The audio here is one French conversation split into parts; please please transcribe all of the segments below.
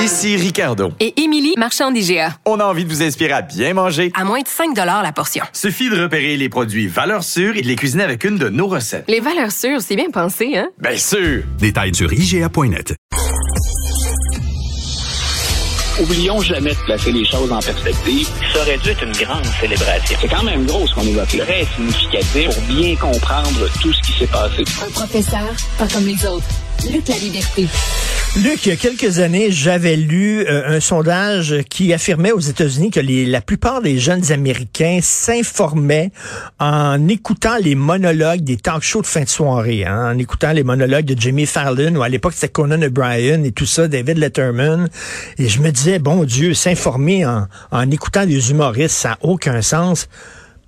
Ici Ricardo. Et Émilie, marchand d'IGA. On a envie de vous inspirer à bien manger. À moins de 5 la portion. Suffit de repérer les produits valeurs sûres et de les cuisiner avec une de nos recettes. Les valeurs sûres, c'est bien pensé, hein? Bien sûr! Détails sur IGA.net. Oublions jamais de placer les choses en perspective. Ça aurait dû être une grande célébration. C'est quand même gros ce qu'on évoque là. Très significatif pour bien comprendre tout ce qui s'est passé. Un professeur, pas comme les autres. Luc la liberté. Luc, il y a quelques années, j'avais lu euh, un sondage qui affirmait aux États-Unis que la plupart des jeunes Américains s'informaient en écoutant les monologues des talk shows de fin de soirée, hein, en écoutant les monologues de Jimmy Fallon, ou à l'époque c'était Conan O'Brien et tout ça, David Letterman. Et je me disais, bon Dieu, s'informer en, en écoutant des humoristes, ça n'a aucun sens.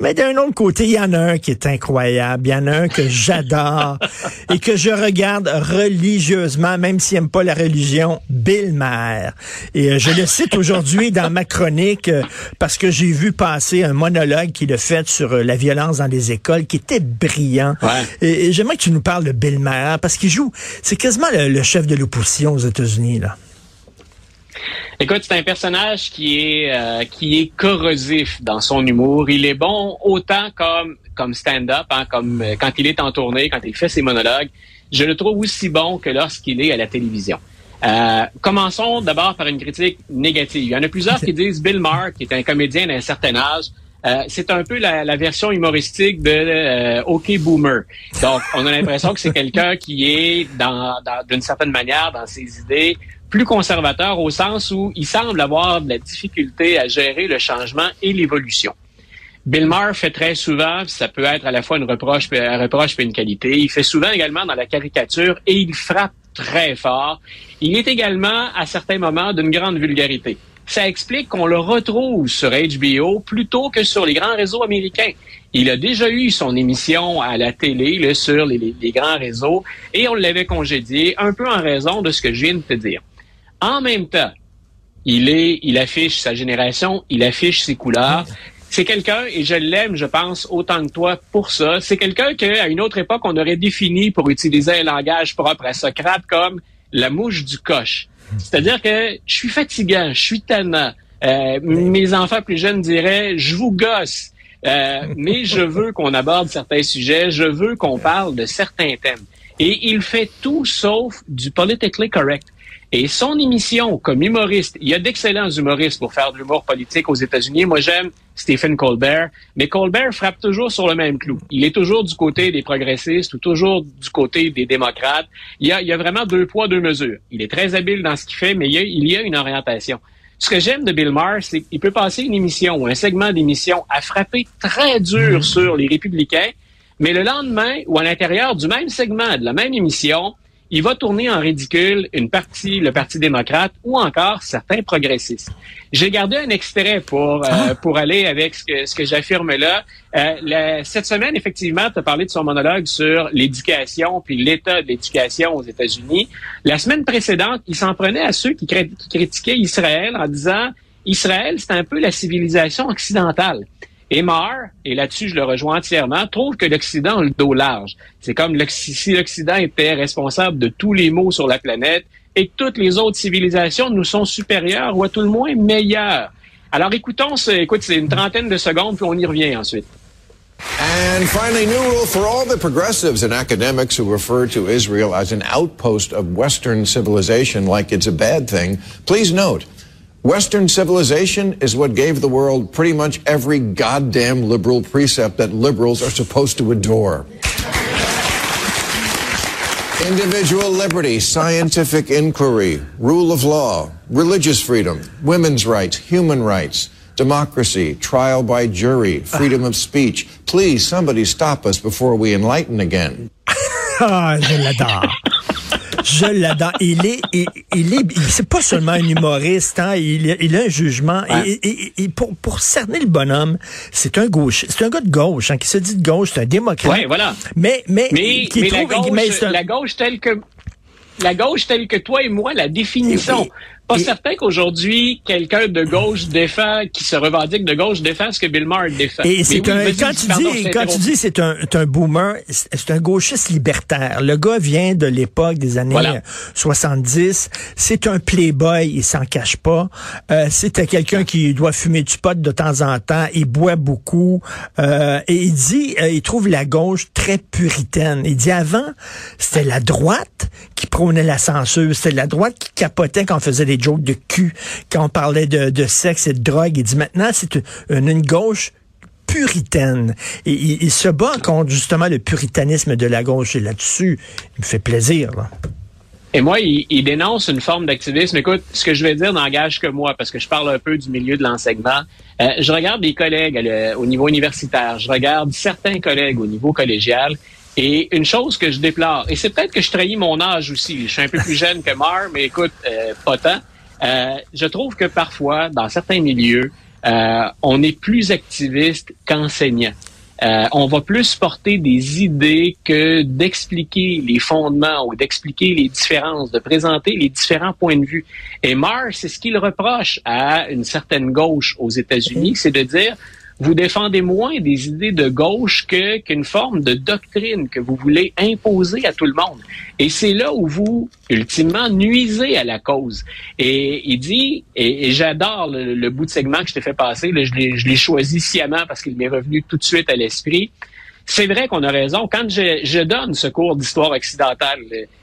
Mais d'un autre côté, il y en a un qui est incroyable. Il y en a un que j'adore et que je regarde religieusement, même s'il n'aime pas la religion, Bill Maher. Et euh, je le cite aujourd'hui dans ma chronique euh, parce que j'ai vu passer un monologue qu'il a fait sur euh, la violence dans les écoles qui était brillant. Et, j'aimerais que tu nous parles de Bill Maher parce qu'il joue, c'est quasiment le, le chef de l'opposition aux États-Unis, là. Écoute, c'est un personnage qui est euh, qui est corrosif dans son humour. Il est bon autant comme comme stand-up, hein, comme euh, quand il est en tournée, quand il fait ses monologues. Je le trouve aussi bon que lorsqu'il est à la télévision. Euh, commençons d'abord par une critique négative. Il y en a plusieurs qui disent Bill Maher, qui est un comédien d'un certain âge, c'est un peu la, la, version humoristique de OK Boomer. Donc, on a l'impression que c'est quelqu'un qui est dans d'une certaine manière dans ses idées plus conservateur au sens où il semble avoir de la difficulté à gérer le changement et l'évolution. Bill Maher fait très souvent, ça peut être à la fois une reproche, un reproche et une qualité, il fait souvent également dans la caricature et il frappe très fort. Il est également à certains moments d'une grande vulgarité. Ça explique qu'on le retrouve sur HBO plutôt que sur les grands réseaux américains. Il a déjà eu son émission à la télé sur les, les grands réseaux et on l'avait congédié un peu en raison de ce que je viens de te dire. En même temps, il est, il affiche sa génération, il affiche ses couleurs. C'est quelqu'un, et je l'aime, je pense, autant que toi pour ça. C'est quelqu'un qu'à une autre époque, on aurait défini pour utiliser un langage propre à Socrate comme la mouche du coche. C'est-à-dire que je suis fatigant, je suis tannant. Euh, mes enfants plus jeunes diraient, je vous gosse. Euh, mais je veux qu'on aborde certains sujets, je veux qu'on parle de certains thèmes. Et il fait tout sauf du politically correct. Et son émission comme humoriste, il y a d'excellents humoristes pour faire de l'humour politique aux États-Unis. Moi, j'aime Stephen Colbert, mais Colbert frappe toujours sur le même clou. Il est toujours du côté des progressistes ou toujours du côté des démocrates. Il y a, il y a vraiment deux poids, deux mesures. Il est très habile dans ce qu'il fait, mais il y, a, il y a une orientation. Ce que j'aime de Bill Maher, c'est qu'il peut passer une émission ou un segment d'émission à frapper très dur sur les républicains, mais le lendemain ou à l'intérieur du même segment de la même émission, il va tourner en ridicule une partie, le Parti démocrate ou encore certains progressistes. J'ai gardé un extrait pour euh, ah. pour aller avec ce que, ce que j'affirme là. Euh, cette semaine, effectivement, tu as parlé de son monologue sur l'éducation puis l'état de l'éducation aux États-Unis. La semaine précédente, il s'en prenait à ceux qui, qui critiquaient Israël en disant Israël, c'est un peu la civilisation occidentale. Et et là-dessus je le rejoins entièrement, trouve que l'Occident a le dos large. C'est comme si l'Occident était responsable de tous les maux sur la planète et que toutes les autres civilisations nous sont supérieures ou à tout le moins meilleures. Alors écoutons, écoute, c'est une trentaine de secondes, puis on y revient ensuite. And finally, new rule for all the progressives and academics who refer to Israel as an outpost of Western civilization like it's a bad thing. Please note, Western civilization is what gave the world pretty much every goddamn liberal precept that liberals are supposed to adore. Individual liberty, scientific inquiry, rule of law, religious freedom, women's rights, human rights, democracy, trial by jury, freedom of speech. Please, somebody stop us before we enlighten again. Ah, je l'adore. Il est, il, il est, c'est pas seulement un humoriste, hein, il, il a un jugement. Ouais. Et, et- et pour, pour cerner le bonhomme, c'est un gauche, c'est un gars de gauche, hein, qui se dit de gauche, c'est un démocrate. Ouais, voilà. Mais, mais, Mais, qui mais trouve, la, gauche, mais un- la gauche telle que la gauche telle que toi et moi la définissons. Pas et- certain qu'aujourd'hui quelqu'un de gauche défend, qui se revendique de gauche défend ce que Bill Maher défend. Et c'est oui, un, quand tu pardon, dis, quand tu dis c'est un, c'est un boomer, c'est c'est un gauchiste libertaire. Le gars vient de l'époque des années Voilà. 70. C'est un playboy, il s'en cache pas. Euh, C'était quelqu'un qui doit fumer du pot de temps en temps. Il boit beaucoup. Euh, et il dit, euh, il trouve la gauche très puritaine. Il dit avant, c'était la droite qui prônait la censure. C'était la droite qui capotait quand on faisait des jokes de cul, quand on parlait de, sexe et de drogue. Il dit maintenant, c'est une, gauche puritaine. Et il, se bat contre justement le puritanisme de la gauche. Et là-dessus, il me fait plaisir. Et moi, il, dénonce une forme d'activisme. Écoute, ce que je vais dire n'engage que moi, parce que je parle un peu du milieu de l'enseignement. Euh, je regarde des collègues le- au niveau universitaire, je regarde certains collègues au niveau collégial, et une chose que je déplore, et c'est peut-être que je trahis mon âge aussi, je suis un peu plus jeune que Mar, mais écoute, euh, pas tant. Euh, je trouve que parfois, dans certains milieux, euh, on est plus activiste qu'enseignant. Euh, on va plus porter des idées que d'expliquer les fondements ou d'expliquer les différences, de présenter les différents points de vue. Et Marr, c'est ce qu'il reproche à une certaine gauche aux États-Unis, c'est de dire vous défendez moins des idées de gauche que qu'une forme de doctrine que vous voulez imposer à tout le monde. Et c'est là où vous, ultimement, nuisez à la cause. Et il dit, et, j'adore le, bout de segment que je t'ai fait passer, je l'ai choisi sciemment parce qu'il m'est revenu tout de suite à l'esprit. C'est vrai qu'on a raison. Quand je, donne ce cours d'histoire occidentale,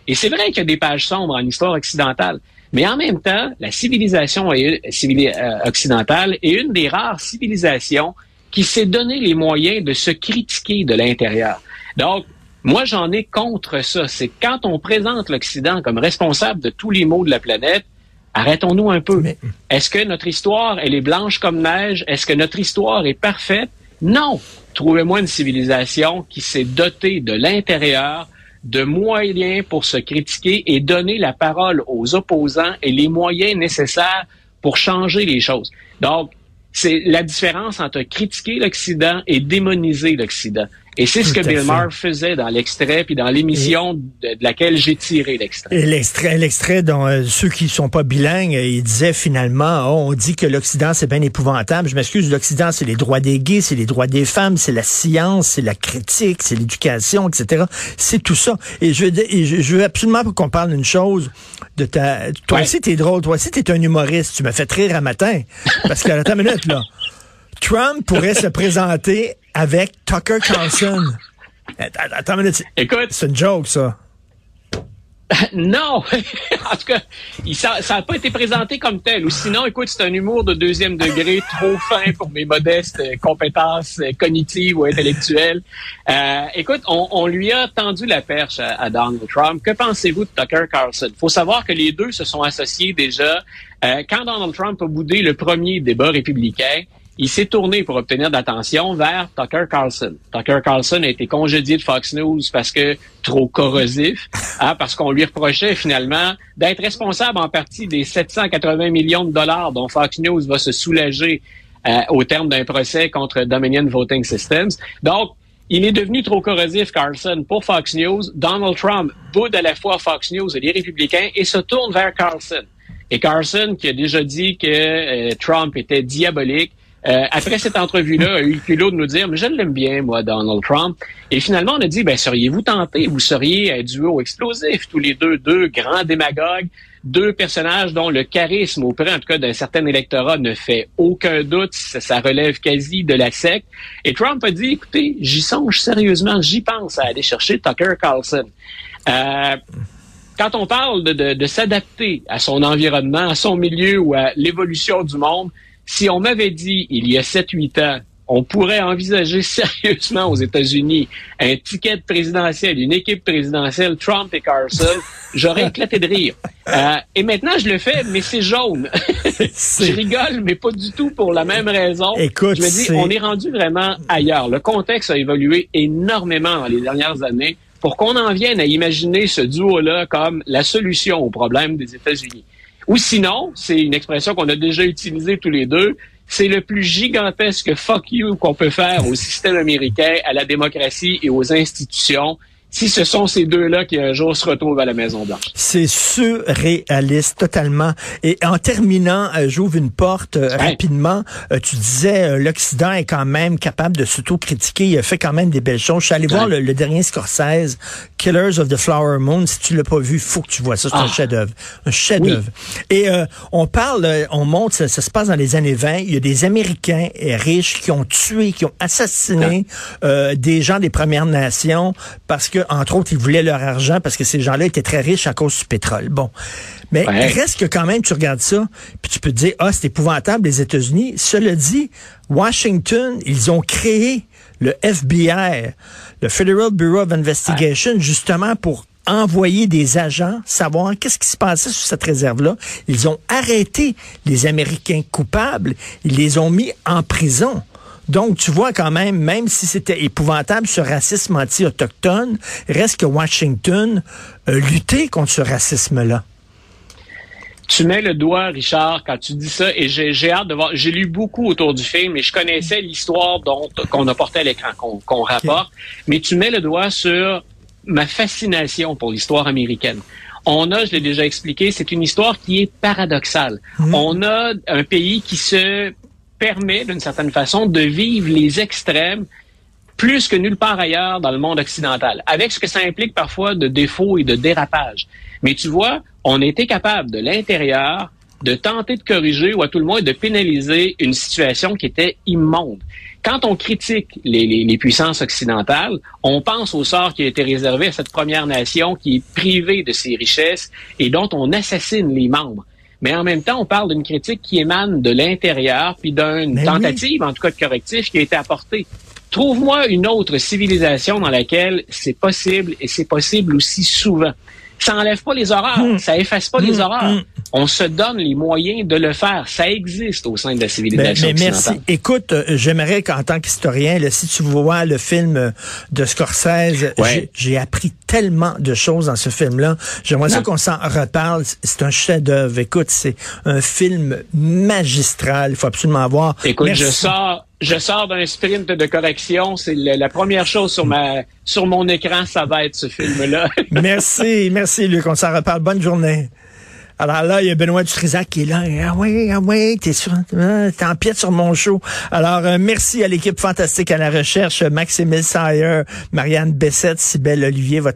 et c'est vrai qu'il y a des pages sombres en histoire occidentale, mais en même temps, la civilisation est- euh, occidentale est une des rares civilisations qui s'est donné les moyens de se critiquer de l'intérieur. Donc, moi, j'en ai contre ça. C'est quand on présente l'Occident comme responsable de tous les maux de la planète, arrêtons-nous un peu. Mais- Est-ce que notre histoire, elle est blanche comme neige? Est-ce que notre histoire est parfaite? Non. Trouvez-moi une civilisation qui s'est dotée de l'intérieur de moyens pour se critiquer et donner la parole aux opposants et les moyens nécessaires pour changer les choses. Donc, c'est la différence entre critiquer l'Occident et démoniser l'Occident. Et c'est ce que à Bill. Maher faisait dans l'extrait puis dans l'émission de, de laquelle j'ai tiré l'extrait. L'extrait, l'extrait dont euh, ceux qui sont pas bilingues, euh, il disait finalement, oh, on dit que l'Occident c'est bien épouvantable. Je m'excuse, l'Occident c'est les droits des gays, c'est les droits des femmes, c'est la science, c'est la critique, c'est l'éducation, etc. C'est tout ça. Et je, et je, je veux absolument qu'on parle d'une chose de ta. Toi Ouais. aussi t'es drôle, toi aussi t'es un humoriste. Tu me fais rire un matin parce que attends une minute là. Trump pourrait se présenter avec Tucker Carlson. Attends, une minute. Écoute, C'est une joke, ça. Non! en tout cas, il, ça n'a pas été présenté comme tel. Ou sinon, écoute, c'est un humour de deuxième degré trop fin pour mes modestes euh, compétences euh, cognitives ou intellectuelles. Euh, écoute, on, on lui a tendu la perche à, à Donald Trump. Que pensez-vous de Tucker Carlson? faut savoir que les deux se sont associés déjà. Euh, quand Donald Trump a boudé le premier débat républicain, il s'est tourné pour obtenir de l'attention vers Tucker Carlson. Tucker Carlson a été congédié de Fox News parce que trop corrosif, hein, parce qu'on lui reprochait finalement d'être responsable en partie des 780 millions de dollars dont Fox News va se soulager euh, au terme d'un procès contre Dominion Voting Systems. Donc, il est devenu trop corrosif, Carlson, pour Fox News. Donald Trump boude à la fois Fox News et les républicains et se tourne vers Carlson. Et Carlson, qui a déjà dit que euh, Trump était diabolique, euh, après cette entrevue-là, a eu le culot de nous dire, mais je l'aime bien, moi, Donald Trump. Et finalement, on a dit, ben, seriez-vous tenté, vous seriez un duo explosif, tous les deux, deux grands démagogues, deux personnages dont le charisme auprès, en tout cas, d'un certain électorat ne fait aucun doute, ça, ça relève quasi de la secte. Et Trump a dit, écoutez, j'y songe sérieusement, j'y pense à aller chercher Tucker Carlson. Euh, quand on parle de, de, de s'adapter à son environnement, à son milieu ou à l'évolution du monde, si on m'avait dit il y a 7-8 ans, on pourrait envisager sérieusement aux États-Unis un ticket présidentiel, une équipe présidentielle, Trump et Carson, j'aurais éclaté de rire. Euh, et maintenant, je le fais, mais c'est jaune. je rigole, mais pas du tout pour la même raison. Écoute, je me dis, on est rendu vraiment ailleurs. Le contexte a évolué énormément dans les dernières années pour qu'on en vienne à imaginer ce duo-là comme la solution au problème des États-Unis. Ou sinon, c'est une expression qu'on a déjà utilisée tous les deux, c'est le plus gigantesque fuck you qu'on peut faire au système américain, à la démocratie et aux institutions si ce sont ces deux-là qui un jour se retrouvent à la Maison-Blanche. C'est surréaliste totalement. Et en terminant, euh, j'ouvre une porte euh, rapidement. Euh, tu disais, l'Occident est quand même capable de s'auto-critiquer. Il a fait quand même des belles choses. Je suis allé voir le, dernier Scorsese, Killers of the Flower Moon. Si tu l'as pas vu, faut que tu vois ça. C'est un ah. chef-d'œuvre. Un chef-d'œuvre. Et on parle, on montre, ça, se passe dans les années 20. Il y a des Américains riches qui ont tué, qui ont assassiné des gens des Premières Nations parce que entre autres, ils voulaient leur argent parce que ces gens-là étaient très riches à cause du pétrole. Bon. Mais reste que quand même, tu regardes ça, puis tu peux te dire, ah, c'est épouvantable, les États-Unis. Cela dit, Washington, ils ont créé le FBI, le Federal Bureau of Investigation, justement pour envoyer des agents, savoir qu'est-ce qui se passait sur cette réserve-là. Ils ont arrêté les Américains coupables, ils les ont mis en prison. Donc, tu vois quand même, même si c'était épouvantable ce racisme anti-autochtone, reste que Washington a lutté contre ce racisme-là. Tu mets le doigt, Richard, quand tu dis ça, et j'ai hâte de voir. J'ai lu beaucoup autour du film, et je connaissais l'histoire dont qu'on a porté à l'écran, qu'on rapporte. Mais tu mets le doigt sur ma fascination pour l'histoire américaine. On a, je l'ai déjà expliqué, c'est une histoire qui est paradoxale. Mmh. On a un pays qui se permet, d'une certaine façon, de vivre les extrêmes plus que nulle part ailleurs dans le monde occidental, avec ce que ça implique parfois de défauts et de dérapages. Mais tu vois, on été capable de l'intérieur de tenter de corriger ou à tout le moins de pénaliser une situation qui était immonde. Quand on critique les, les, puissances occidentales, on pense au sort qui a été réservé à cette première nation qui est privée de ses richesses et dont on assassine les membres mais en même temps, on parle d'une critique qui émane de l'intérieur, puis d'une tentative, en tout cas de correctif, qui a été apportée. Trouve-moi une autre civilisation dans laquelle c'est possible, et c'est possible aussi souvent. Ça enlève pas les horreurs, hmm. ça efface pas les hmm. horreurs. Hmm. On se donne les moyens de le faire. Ça existe au sein de la civilisation. Mais, merci. Écoute, euh, j'aimerais qu'en tant qu'historien, si tu vois le film euh, de Scorsese, j'ai appris tellement de choses dans ce film-là. J'aimerais ça qu'on s'en reparle. C'est un chef-d'œuvre. Écoute, c'est un film magistral. Il faut absolument voir. Écoute, je sors je sors d'un sprint de correction. C'est la première chose sur ma sur mon écran, ça va être ce film-là. merci, merci Luc. On s'en reparle. Bonne journée. Alors là, il y a Benoît Dutrisac qui est là. Ah oui, ah oui, t'es sur, ah, t'es en pièce sur mon show. Alors, euh, merci à l'équipe fantastique à la recherche, Maxime Sayer, Marianne Bessette, Sybelle Olivier, votre